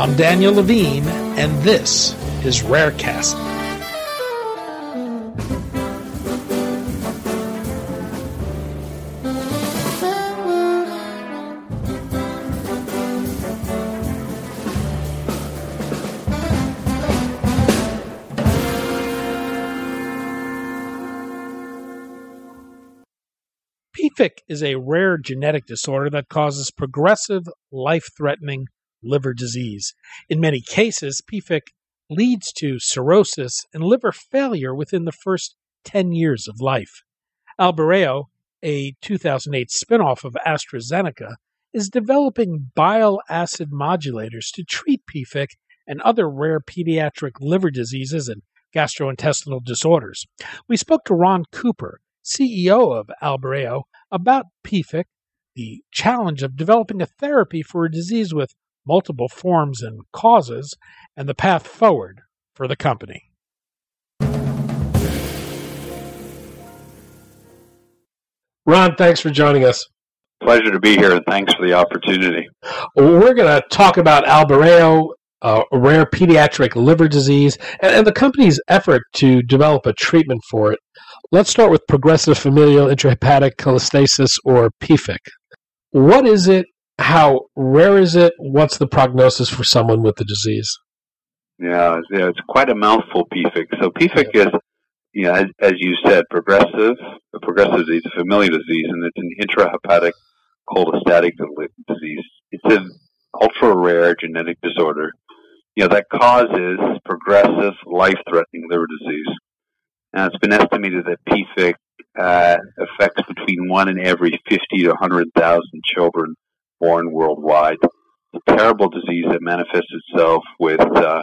I'm Daniel Levine, and this is Rarecast. PFIC is a rare genetic disorder that causes progressive, life threatening liver disease. In many cases, PFIC leads to cirrhosis and liver failure within the first 10 years of life. Albireo, a 2008 spinoff of AstraZeneca, is developing bile acid modulators to treat PFIC and other rare pediatric liver diseases and gastrointestinal disorders. We spoke to Ron Cooper, CEO of Albireo, about PFIC, the challenge of developing a therapy for a disease with multiple forms and causes, and the path forward for the company. Ron, thanks for joining us. Pleasure to be here, and thanks for the opportunity. We're going to talk about Albireo, uh, a rare pediatric liver disease, and, and the company's effort to develop a treatment for it. Let's start with progressive familial intrahepatic cholestasis, or PFIC. What is it how rare is it? What's the prognosis for someone with the disease? Yeah, yeah it's quite a mouthful, PFIC. So PFIC yeah. is, you know, as, as, you said, progressive, a progressive disease, a familial disease, and it's an intrahepatic cholestatic disease. It's an ultra rare genetic disorder, you know, that causes progressive, life-threatening liver disease. Now, it's been estimated that PFIC uh, affects between one in every 50 to 100,000 children born worldwide. It's a terrible disease that manifests itself with uh,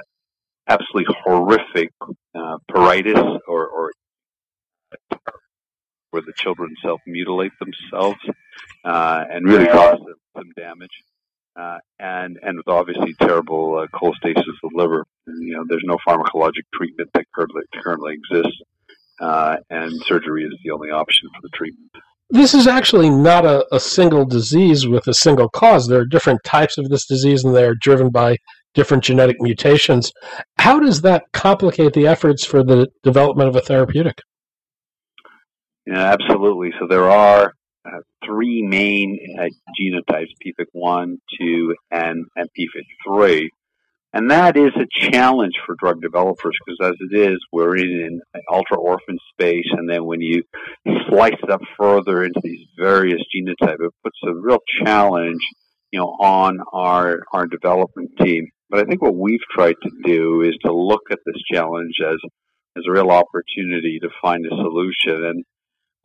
absolutely horrific uh, pruritus or, or where the children self mutilate themselves uh, and really cause them some damage. Uh, and and with obviously terrible uh, cholestasis of the liver. And, you know, there's no pharmacologic treatment that currently currently exists, uh, and surgery is the only option for the treatment this is actually not a, a, single disease with a single cause. There are different types of this disease, and they are driven by different genetic mutations. How does that complicate the efforts for the development of a therapeutic? Yeah, absolutely. So there are uh, three main uh, genotypes: PFIC one, two, and and PFIC three. And that is a challenge for drug developers because, as it is, we're in an ultra orphan space. And then when you slice it up further into these various genotypes, it puts a real challenge, you know, on our our development team. But I think what we've tried to do is to look at this challenge as as a real opportunity to find a solution. And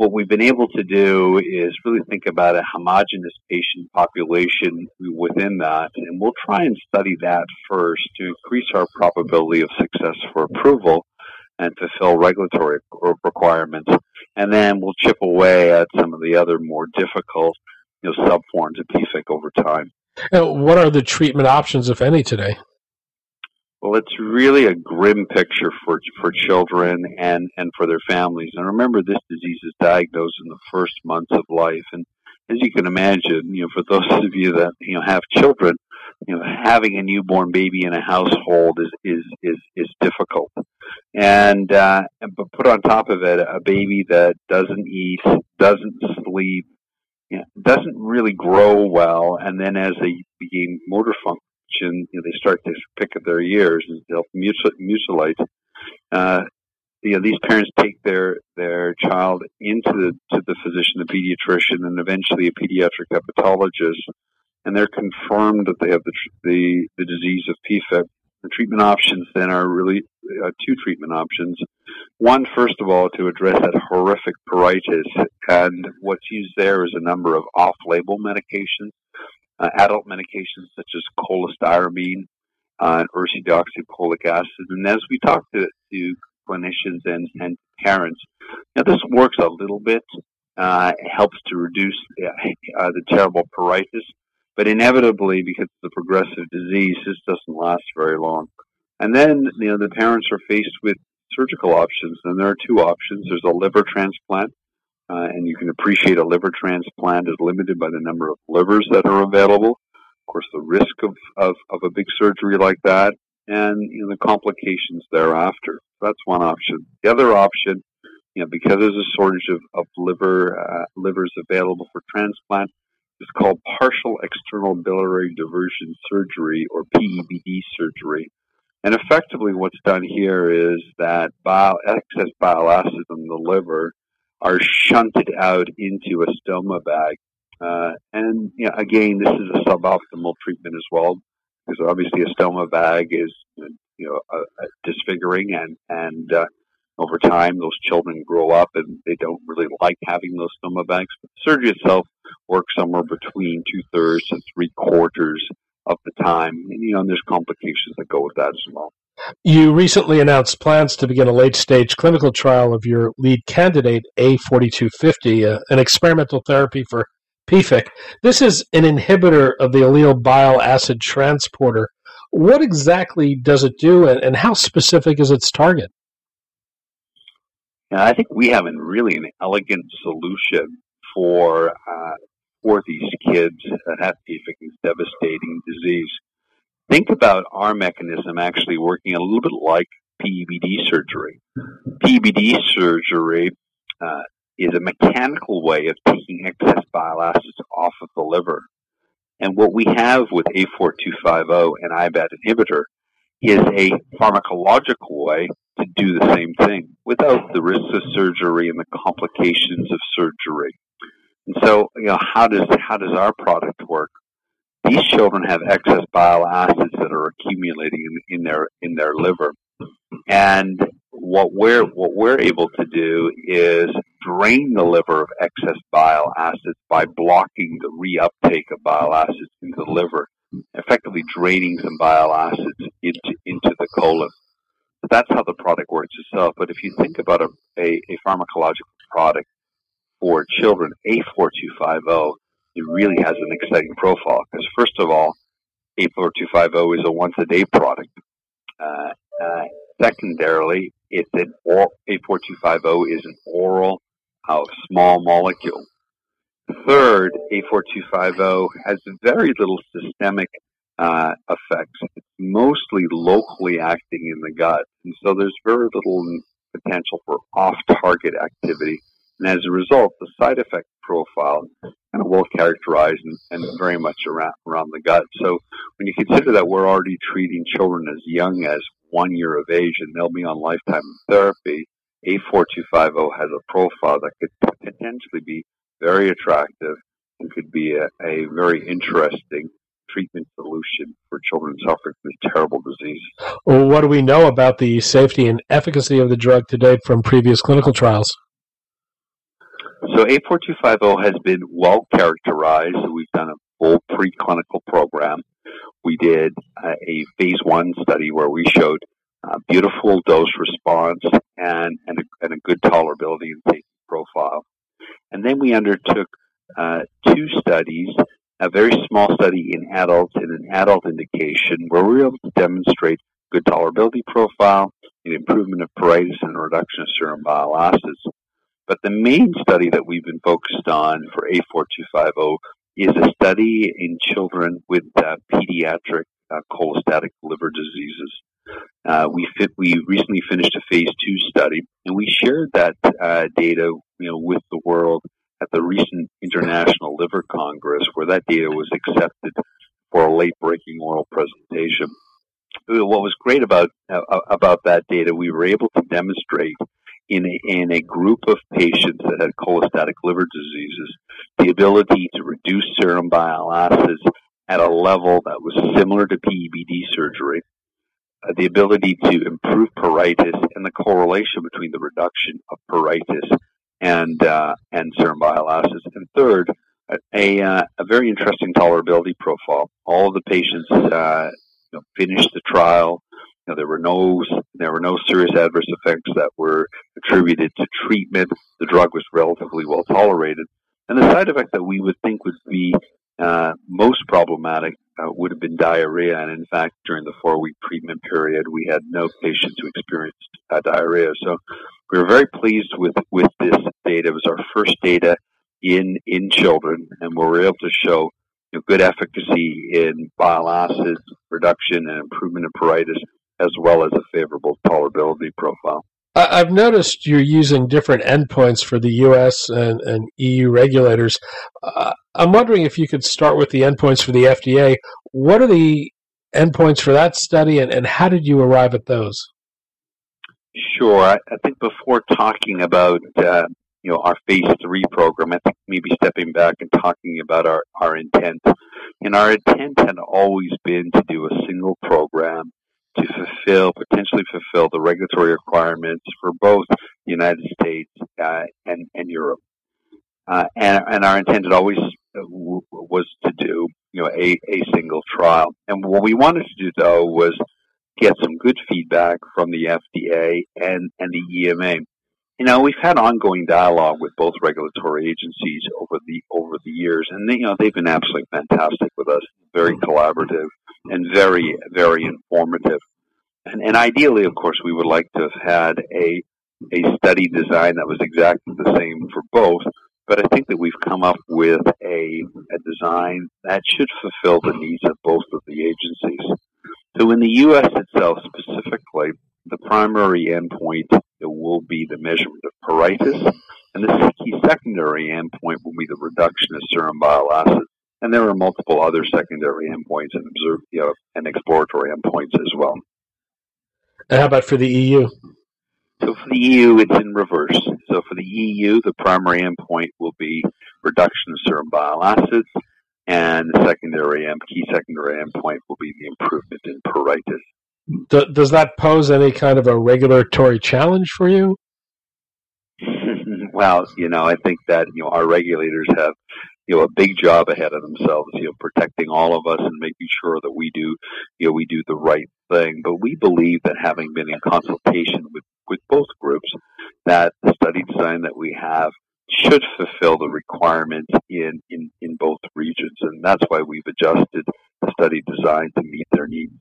what we've been able to do is really think about a homogenous patient population within that, and we'll try and study that first to increase our probability of success for approval and fulfill regulatory requirements. And then we'll chip away at some of the other more difficult you know, subforms of PFIC over time. And what are the treatment options, if any, today? Well, it's really a grim picture for for children and and for their families. And remember, this disease is diagnosed in the first months of life. And as you can imagine, you know, for those of you that you know have children, you know, having a newborn baby in a household is is is is difficult. And uh, but put on top of it a baby that doesn't eat, doesn't sleep, you know, doesn't really grow well, and then as they begin motor function you know, they start to pick at their ears and they'll mutilate. Uh, you know, these parents take their their child into the to the physician, the pediatrician, and eventually a pediatric hepatologist, and they're confirmed that they have the the, the disease of PFIC. The treatment options then are really uh, two treatment options. One, first of all, to address that horrific pruritus, and what's used there is a number of off-label medications, uh, adult medications such as cholestyramine uh, and ursodeoxycholic acid. And as we talk to, to clinicians and, and parents, now this works a little bit. Uh, it helps to reduce uh, the terrible pruritus, but inevitably, because of the progressive disease, this doesn't last very long. And then, you know, the parents are faced with surgical options, and there are two options. There's a liver transplant, uh, and you can appreciate a liver transplant is limited by the number of livers that are available. Of course, the risk of, of, of a big surgery like that, and you know, the complications thereafter. That's one option. The other option, you know, because there's a shortage of, of liver uh, livers available for transplant, is called partial external biliary diversion surgery or PEBD surgery. And effectively, what's done here is that bile, excess bile acids in the liver are shunted out into a stoma bag. Uh, and you know, again, this is a suboptimal treatment as well, because obviously a stoma bag is you know a, a disfiguring, and and uh, over time those children grow up and they don't really like having those stoma bags. But surgery itself works somewhere between two thirds and three quarters of the time. And, you know, and there's complications that go with that as well. You recently announced plans to begin a late stage clinical trial of your lead candidate, A4250, uh, an experimental therapy for PFIC. This is an inhibitor of the ileal bile acid transporter. What exactly does it do, and, and how specific is its target? Yeah, I think we have an, really an elegant solution for uh, for these kids that have PFIC, this devastating disease. Think about our mechanism actually working a little bit like PEBD surgery. PEBD surgery uh, is a mechanical way of taking excess bile acids off of the liver. And what we have with A4250, an IBAT inhibitor, is a pharmacological way to do the same thing without the risks of surgery and the complications of surgery. And so, you know, how does how does our product work? These children have excess bile acids that are accumulating in, in their in their liver, and what we're what we're able to do is drain the liver of excess bile acids by blocking the reuptake of bile acids into the liver, effectively draining some bile acids into into the colon. That's how the product works itself. But if you think about a, a, a pharmacological product for children, A4250, it really has an exciting profile because, first of all, A4250 is a once a day product. Uh, uh, secondarily, it's an or, A4250 is an oral uh, small molecule. Third, A4250 has very little systemic uh, effects. It's mostly locally acting in the gut, and so there's very little potential for off-target activity and as a result, the side effect profile kind of well characterized and, and very much around, around the gut. So when you consider that we're already treating children as young as one year of age and they'll be on lifetime therapy, A4250 has a profile that could potentially be very attractive and could be a, a very interesting treatment solution for children suffering from this terrible disease. Well, what do we know about the safety and efficacy of the drug to date from previous clinical trials? So A4250 has been well characterized. We've done a full preclinical program. We did uh, a phase one study where we showed uh, beautiful dose response and, and, a, and a good tolerability and safety profile. And then we undertook uh, two studies, a very small study in adults in an adult indication where we were able to demonstrate good tolerability profile, an improvement of pruritus and reduction of serum bile acids. But the main study that we've been focused on for A4250 is a study in children with uh, pediatric uh, cholestatic liver diseases. Uh, we fit, we recently finished a phase two study, and we shared that uh, data, you know, with the world at the recent International Liver Congress, where that data was accepted for a late-breaking oral presentation. What was great about uh, about that data, we were able to demonstrate in a, in a group of patients that had cholestatic liver diseases, the ability to reduce serum bile acids at a level that was similar to PEBD surgery, uh, the ability to improve pruritus and the correlation between the reduction of pruritus and uh, and serum bile acids. And third, a, a, a, very interesting tolerability profile. All of the patients uh, you know, finished the trial. You know, there were no there were no serious adverse effects that were attributed to treatment. The drug was relatively well tolerated, and the side effect that we would think would be uh, most problematic uh, would have been diarrhea. And in fact, during the four week treatment period, we had no patients who experienced uh, diarrhea. So we were very pleased with, with this data. It was our first data in, in children, and we were able to show you know, good efficacy in bile acids reduction and improvement in pruritus, as well as a favorable tolerability profile. I've noticed you're using different endpoints for the U.S. and, and EU regulators. Uh, I'm wondering if you could start with the endpoints for the FDA. What are the endpoints for that study, and, and how did you arrive at those? Sure. I, I think before talking about uh, you know our phase three program, I think maybe stepping back and talking about our, our intent. And our intent had always been to do a single program to fulfill, potentially fulfill the regulatory requirements for both the United States uh, and, and Europe. Uh, and, and, our intent always uh, was to do, you know, a, a single trial. And what we wanted to do, though, was get some good feedback from the FDA and, and the EMA. You know, we've had ongoing dialogue with both regulatory agencies over the over the years, and they, you know they've been absolutely fantastic with us, very collaborative and very, very informative. And, and ideally, of course, we would like to have had a a study design that was exactly the same for both. But I think that we've come up with a, a design that should fulfill the needs of both of the agencies. So in the U.S. itself specifically, the primary endpoint will be the measurement of pruritus, and the key secondary endpoint will be the reduction of serum bile acids. And there are multiple other secondary endpoints and observe, you know, and exploratory endpoints as well. And how about for the EU? So for the EU, it's in reverse. So for the EU, the primary endpoint will be reduction of serum bile acids, and the secondary key secondary endpoint will be the improvement in pruritus. does that pose any kind of a regulatory challenge for you? well, you know, I think that you know our regulators have you know a big job ahead of themselves you know protecting all of us and making sure that we do you know we do the right thing. But we believe that having been in consultation with with both groups that the study design that we have should fulfill the requirements in, in, in both regions. And that's why we've adjusted the study design to meet their needs.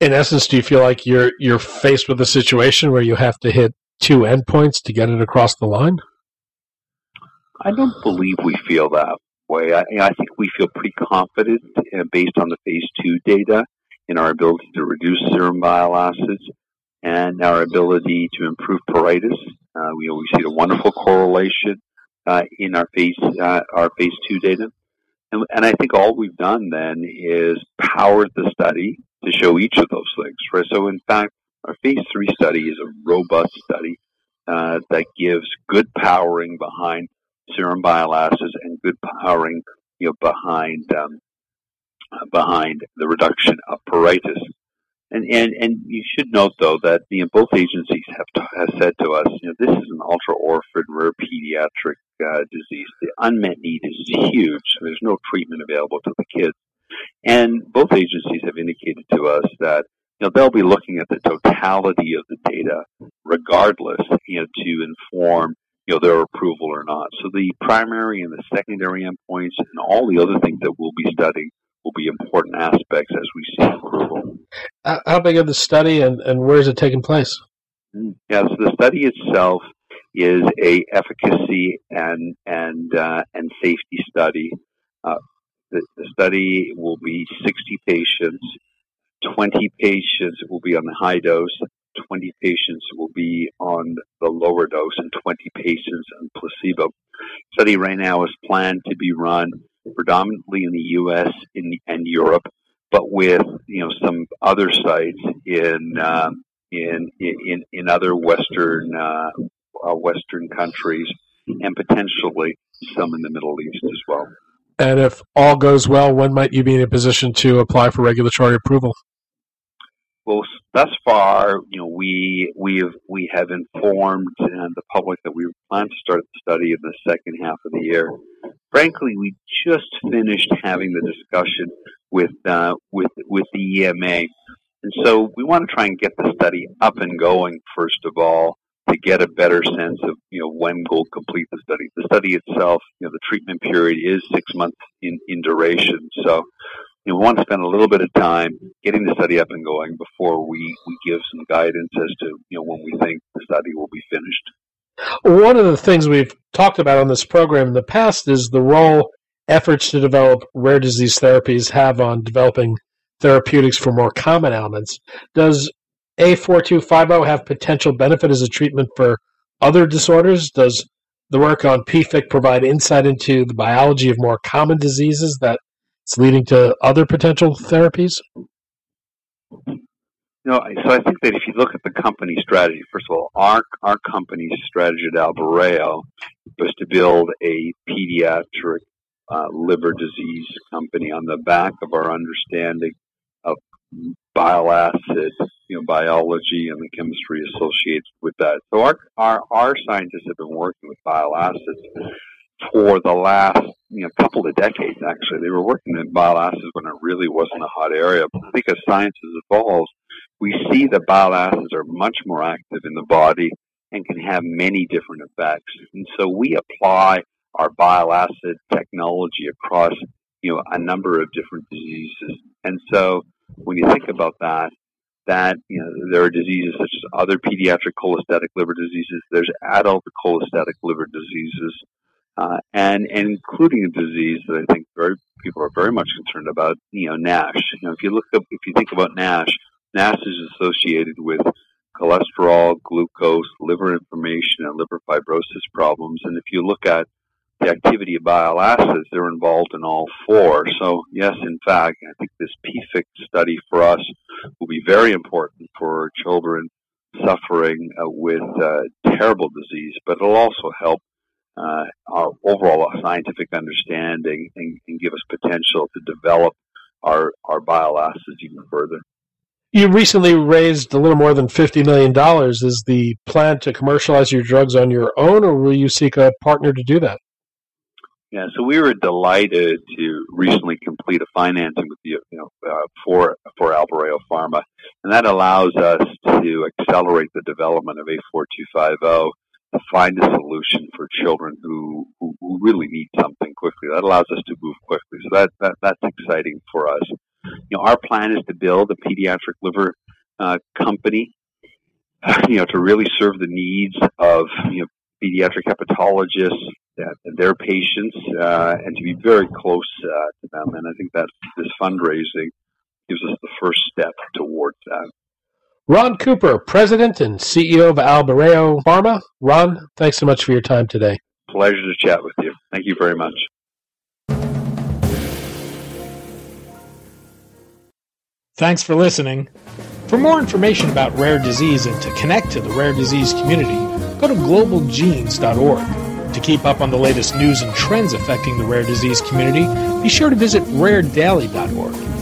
In essence do you feel like you're you're faced with a situation where you have to hit two endpoints to get it across the line I don't believe we feel that way. I, I think we feel pretty confident uh, based on the phase two data in our ability to reduce serum bile acids and our ability to improve pruritus. Uh, we always see a wonderful correlation uh, in our phase uh, our phase two data, and, and, I think all we've done then is powered the study to show each of those things. Right. So in fact, our phase three study is a robust study uh, that gives good powering behind serum bile acids and good powering you know, behind um, behind the reduction of pruritus. And, and and you should note though that you know, both agencies have, to, have said to us, you know, this is an ultra orphan rare pediatric uh, disease. The unmet need is huge. There's no treatment available to the kids, and both agencies have indicated to us that you know they'll be looking at the totality of the data, regardless, you know, to inform you know, their approval or not. So the primary and the secondary endpoints and all the other things that we'll be studying will be important aspects as we see approval. How big is the study and, and where is it taking place? Mm, yeah, so the study itself is a efficacy and and uh, and safety study. Uh, the, the, study will be 60 patients. 20 patients will be on the high dose, 20 patients will be on the lower dose and 20 patients on placebo. Study right now is planned to be run predominantly in the U.S. And Europe, but with you know some other sites in um, in, in in other Western uh, uh, Western countries and potentially some in the Middle East as well. And if all goes well, when might you be in a position to apply for regulatory approval? Well, thus far, you know, we we have we have informed uh, the public that we plan to start the study in the second half of the year. Frankly, we just finished having the discussion with uh, with with the EMA, and so we want to try and get the study up and going first of all to get a better sense of you know when we'll complete the study. The study itself, you know, the treatment period is six months in in duration, so you we want to spend a little bit of time getting the study up and going before we, we give some guidance as to you know when we think the study will be finished. One of the things we've talked about on this program in the past is the role efforts to develop rare disease therapies have on developing therapeutics for more common ailments. Does A4250 have potential benefit as a treatment for other disorders? Does the work on PFIC provide insight into the biology of more common diseases that it's leading to other potential therapies? No, so I think that if you look at the company strategy, first of all, our our company's strategy at Albireo was to build a pediatric uh, liver disease company on the back of our understanding of bile acid, you know, biology and the chemistry associated with that. So our our, our scientists have been working with bile acids for the last you know couple of decades. Actually, they were working in bile acids when it really wasn't a hot area. But as science has evolved, we see that bile acids are much more active in the body and can have many different effects. And so we apply our bile acid technology across you know a number of different diseases. And so when you think about that, that you know there are diseases such as other pediatric cholestatic liver diseases. There's adult cholestatic liver diseases uh, and, including a disease that I think very people are very much concerned about, you know, NASH. You know, if you look up, if you think about NASH, NASH is associated with cholesterol, glucose, liver inflammation, and liver fibrosis problems. And if you look at the activity of bile acids, they're involved in all four. So, yes, in fact, I think this PFIC study for us will be very important for children suffering uh, with uh, terrible disease, but it'll also help uh, our overall scientific understanding and, and, give us potential to develop our, our bile acids even further. You recently raised a little more than $50 million. Is the plan to commercialize your drugs on your own, or will you seek a partner to do that? Yeah, so we were delighted to recently complete a financing with the, you know, uh, for for Albireo Pharma, and that allows us to accelerate the development of A4250 to find a solution for children who, who, who, really need something quickly. That allows us to move quickly. So that, that that's exciting for us. You know, our plan is to build a pediatric liver uh, company. You know, to really serve the needs of you know pediatric hepatologists and their patients, uh, and to be very close uh, to them. And I think that this fundraising gives us the first step towards that. Ron Cooper, President and CEO of Albireo Pharma. Ron, thanks so much for your time today. Pleasure to chat with you. Thank you very much. Thanks for listening. For more information about rare disease and to connect to the rare disease community, go to globalgenes.org. To keep up on the latest news and trends affecting the rare disease community, be sure to visit raredaily.org.